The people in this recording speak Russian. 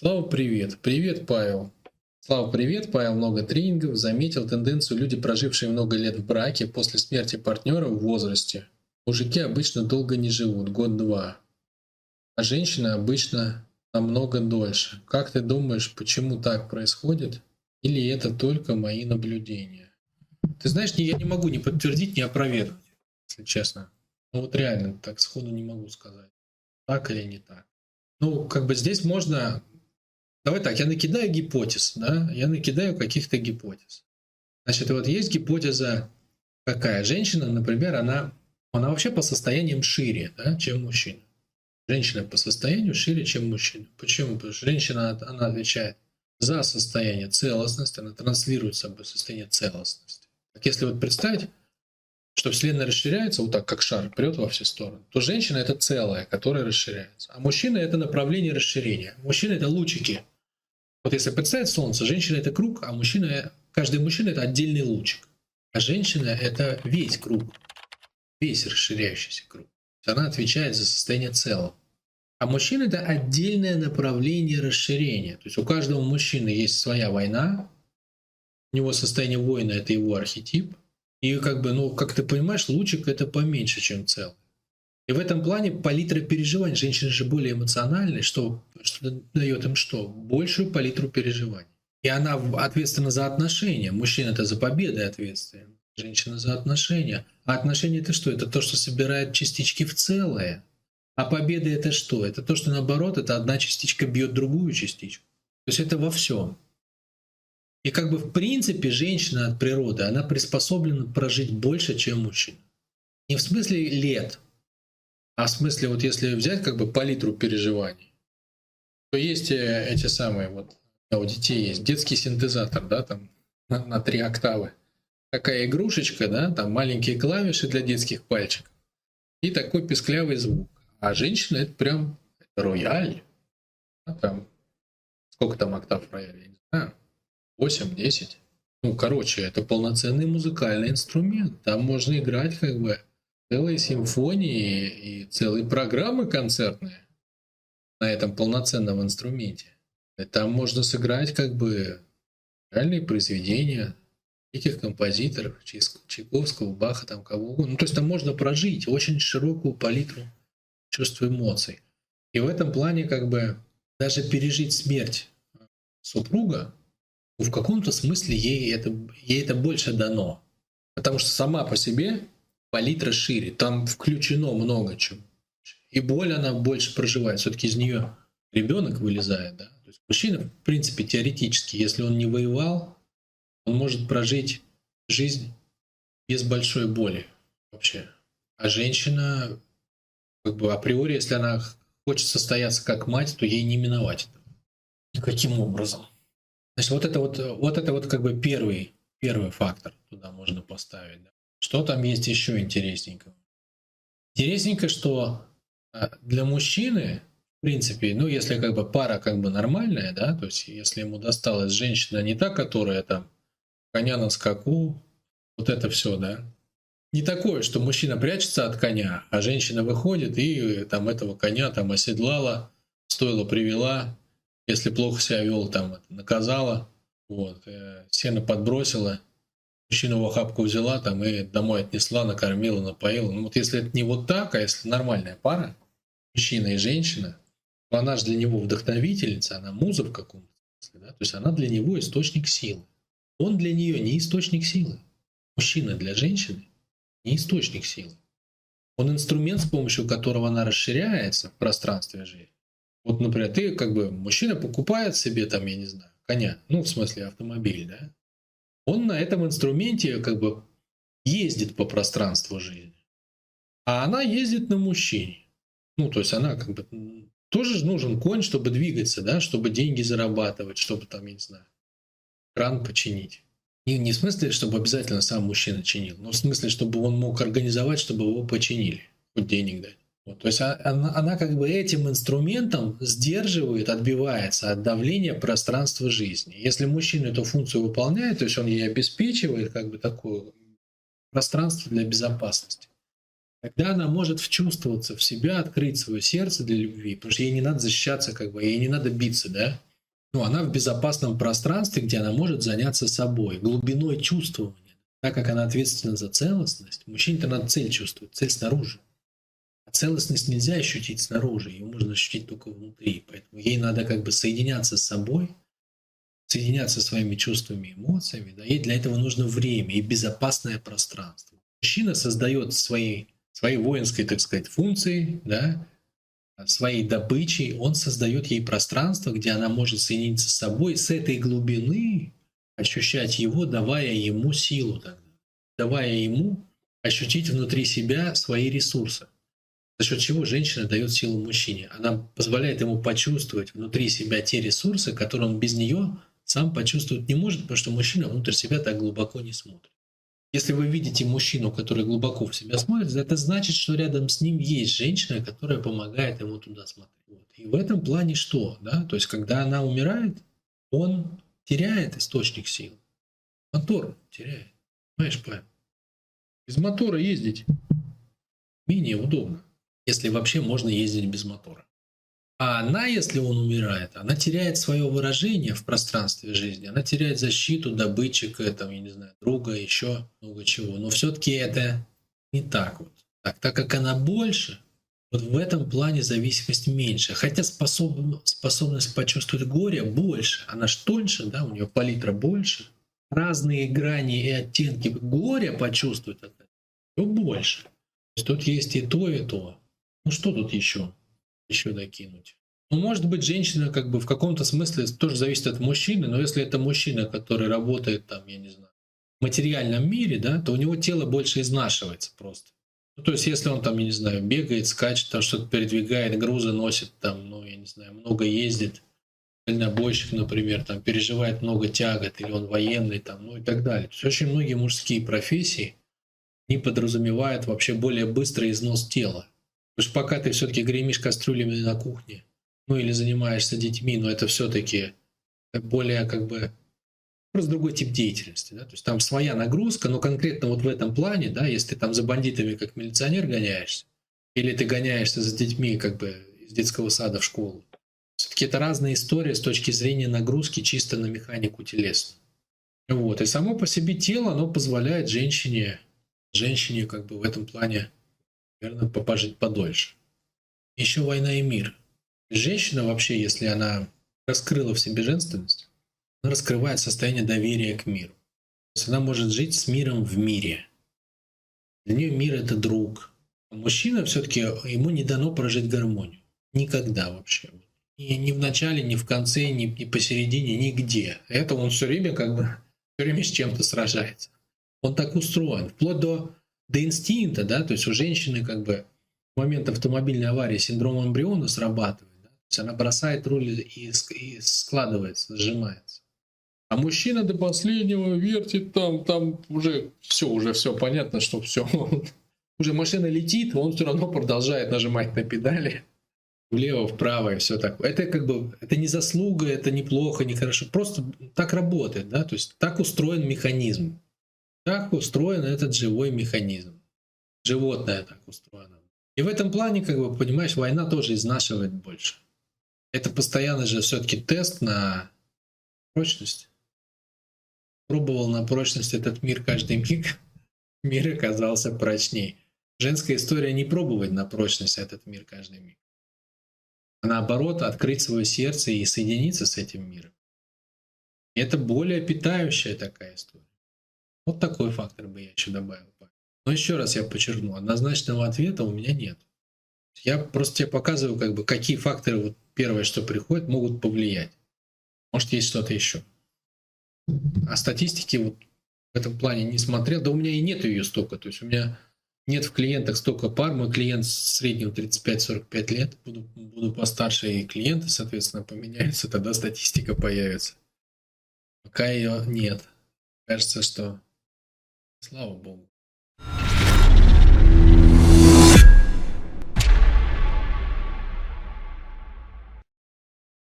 Слава, привет. Привет, Павел. Слава, привет. Павел много тренингов. Заметил тенденцию люди, прожившие много лет в браке, после смерти партнера в возрасте. Мужики обычно долго не живут, год-два. А женщины обычно намного дольше. Как ты думаешь, почему так происходит? Или это только мои наблюдения? Ты знаешь, я не могу ни подтвердить, ни опровергнуть, если честно. Ну вот реально, так сходу не могу сказать. Так или не так. Ну, как бы здесь можно... Давай так, я накидаю гипотез, да? Я накидаю каких-то гипотез. Значит, вот есть гипотеза какая? Женщина, например, она, она вообще по состояниям шире, да, чем мужчина. Женщина по состоянию шире, чем мужчина. Почему? Потому что женщина, она отвечает за состояние целостности, она транслирует собой состояние целостности. Так если вот представить, что Вселенная расширяется вот так, как шар, прет во все стороны, то женщина — это целое, которое расширяется. А мужчина — это направление расширения. Мужчина — это лучики. Вот если представить Солнце, женщина — это круг, а мужчина, каждый мужчина — это отдельный лучик. А женщина — это весь круг, весь расширяющийся круг. Она отвечает за состояние целого. А мужчина — это отдельное направление расширения. То есть у каждого мужчины есть своя война, у него состояние воина — это его архетип. И как бы, ну, как ты понимаешь, лучик — это поменьше, чем целый. И в этом плане палитра переживаний. Женщины же более эмоциональные, что, что дает им что? Большую палитру переживаний. И она ответственна за отношения. Мужчина это за победы ответственен. Женщина за отношения. А отношения это что? Это то, что собирает частички в целое. А победа это что? Это то, что наоборот, это одна частичка бьет другую частичку. То есть это во всем. И как бы в принципе женщина от природы, она приспособлена прожить больше, чем мужчина. Не в смысле лет, а в смысле вот если взять как бы палитру переживаний, то есть э, эти самые вот у детей есть детский синтезатор, да, там на, на три октавы. Такая игрушечка, да, там маленькие клавиши для детских пальчиков и такой песклявый звук. А женщина это прям это рояль. А там, сколько там октав в рояле, я не знаю, 8-10. Ну, короче, это полноценный музыкальный инструмент. Там можно играть как бы целые симфонии и целые программы концертные на этом полноценном инструменте. И там можно сыграть как бы реальные произведения этих композиторов, Чайковского, Баха, там кого угодно. Ну, то есть там можно прожить очень широкую палитру чувств эмоций. И в этом плане как бы даже пережить смерть супруга, ну, в каком-то смысле ей это, ей это больше дано. Потому что сама по себе палитра шире, там включено много чего. И боль она больше проживает. Все-таки из нее ребенок вылезает. Да? То есть мужчина, в принципе, теоретически, если он не воевал, он может прожить жизнь без большой боли вообще. А женщина как бы априори, если она хочет состояться как мать, то ей не миновать это. Каким образом? Значит, вот это вот, вот это вот как бы первый, первый фактор туда можно поставить. Да. Что там есть еще интересненького? Интересненько, что а, для мужчины, в принципе, ну, если как бы пара как бы нормальная, да, то есть если ему досталась женщина не та, которая там коня на скаку, вот это все, да, не такое, что мужчина прячется от коня, а женщина выходит и там этого коня там оседлала, стоило привела, если плохо себя вел, там наказала, вот, э, сено подбросила, мужчину в охапку взяла там и домой отнесла, накормила, напоила. Ну вот если это не вот так, а если нормальная пара, мужчина и женщина, то она же для него вдохновительница, она муза в каком-то смысле, да? то есть она для него источник силы. Он для нее не источник силы. Мужчина для женщины не источник силы. Он инструмент, с помощью которого она расширяется в пространстве жизни. Вот, например, ты как бы, мужчина покупает себе там, я не знаю, коня, ну, в смысле автомобиль, да? Он на этом инструменте как бы ездит по пространству жизни. А она ездит на мужчине. Ну, то есть она как бы тоже нужен конь, чтобы двигаться, да, чтобы деньги зарабатывать, чтобы там, я не знаю, кран починить. Не, не в смысле, чтобы обязательно сам мужчина чинил, но в смысле, чтобы он мог организовать, чтобы его починили, хоть денег дать. То есть а, она, она как бы этим инструментом сдерживает, отбивается от давления пространства жизни. Если мужчина эту функцию выполняет, то есть он ей обеспечивает как бы такое пространство для безопасности, тогда она может вчувствоваться в себя, открыть свое сердце для любви, потому что ей не надо защищаться, как бы, ей не надо биться, да? ну, она в безопасном пространстве, где она может заняться собой, глубиной чувствования. Так как она ответственна за целостность, мужчине-то надо цель чувствовать, цель снаружи. Целостность нельзя ощутить снаружи, ее можно ощутить только внутри. Поэтому ей надо как бы соединяться с собой, соединяться со своими чувствами эмоциями. Да, ей для этого нужно время и безопасное пространство. Мужчина создает свои, свои воинской, так сказать, функции, да, своей добычей, он создает ей пространство, где она может соединиться с собой, с этой глубины ощущать его, давая ему силу тогда, давая ему ощутить внутри себя свои ресурсы. За счет чего женщина дает силу мужчине. Она позволяет ему почувствовать внутри себя те ресурсы, которые он без нее сам почувствовать не может, потому что мужчина внутрь себя так глубоко не смотрит. Если вы видите мужчину, который глубоко в себя смотрит, это значит, что рядом с ним есть женщина, которая помогает ему туда смотреть. Вот. И в этом плане что? Да? То есть, когда она умирает, он теряет источник сил. Мотор теряет. Понимаешь, Павел? Без мотора ездить менее удобно, если вообще можно ездить без мотора. А она, если он умирает, она теряет свое выражение в пространстве жизни, она теряет защиту, добытчика, там, я не знаю, друга, еще много чего. Но все-таки это не так вот. Так, так как она больше, вот в этом плане зависимость меньше. Хотя способ, способность почувствовать горе больше. Она ж тоньше, да, у нее палитра больше. Разные грани и оттенки горя почувствовать это больше. То есть тут есть и то, и то. Ну что тут еще? еще докинуть. Ну, может быть, женщина как бы в каком-то смысле тоже зависит от мужчины, но если это мужчина, который работает там, я не знаю, в материальном мире, да, то у него тело больше изнашивается просто. Ну, то есть, если он там, я не знаю, бегает, скачет, там что-то передвигает, грузы носит, там, ну, я не знаю, много ездит, дальнобойщик, например, там, переживает много тягот, или он военный, там, ну и так далее. То есть, очень многие мужские профессии, не подразумевают вообще более быстрый износ тела. Потому что пока ты все-таки гремишь кастрюлями на кухне, ну или занимаешься детьми, но это все-таки более как бы просто другой тип деятельности. Да? То есть там своя нагрузка, но конкретно вот в этом плане, да, если ты там за бандитами как милиционер гоняешься, или ты гоняешься за детьми как бы из детского сада в школу, все-таки это разные истории с точки зрения нагрузки чисто на механику телесную. Вот. И само по себе тело, оно позволяет женщине, женщине как бы в этом плане наверное, пожить подольше. Еще война и мир. Женщина вообще, если она раскрыла в себе женственность, она раскрывает состояние доверия к миру. То есть она может жить с миром в мире. Для нее мир — это друг. А мужчина все-таки, ему не дано прожить гармонию. Никогда вообще. И ни в начале, ни в конце, ни, ни посередине, нигде. Это он все время как бы все время с чем-то сражается. Он так устроен. Вплоть до до инстинкта, да, то есть у женщины как бы в момент автомобильной аварии синдром эмбриона срабатывает, да, то есть она бросает руль и, и складывается, сжимается. А мужчина до последнего вертит там, там уже все, уже все понятно, что все. Уже машина летит, он все равно продолжает нажимать на педали влево, вправо и все такое. Это как бы, это не заслуга, это неплохо, не хорошо. Просто так работает, да, то есть так устроен механизм. Так устроен этот живой механизм. Животное так устроено. И в этом плане, как бы, понимаешь, война тоже изнашивает больше. Это постоянно же все-таки тест на прочность. Пробовал на прочность этот мир каждый миг. Мир оказался прочней. Женская история не пробовать на прочность этот мир каждый миг. А наоборот, открыть свое сердце и соединиться с этим миром. Это более питающая такая история. Вот такой фактор бы я еще добавил. Но еще раз я подчеркну, однозначного ответа у меня нет. Я просто тебе показываю, как бы, какие факторы, вот первое, что приходит, могут повлиять. Может, есть что-то еще. А статистики вот в этом плане не смотрел, да у меня и нет ее столько. То есть у меня нет в клиентах столько пар. Мой клиент в среднем 35-45 лет. Буду, буду постарше, и клиенты, соответственно, поменяются, тогда статистика появится. Пока ее нет. Кажется, что слава богу.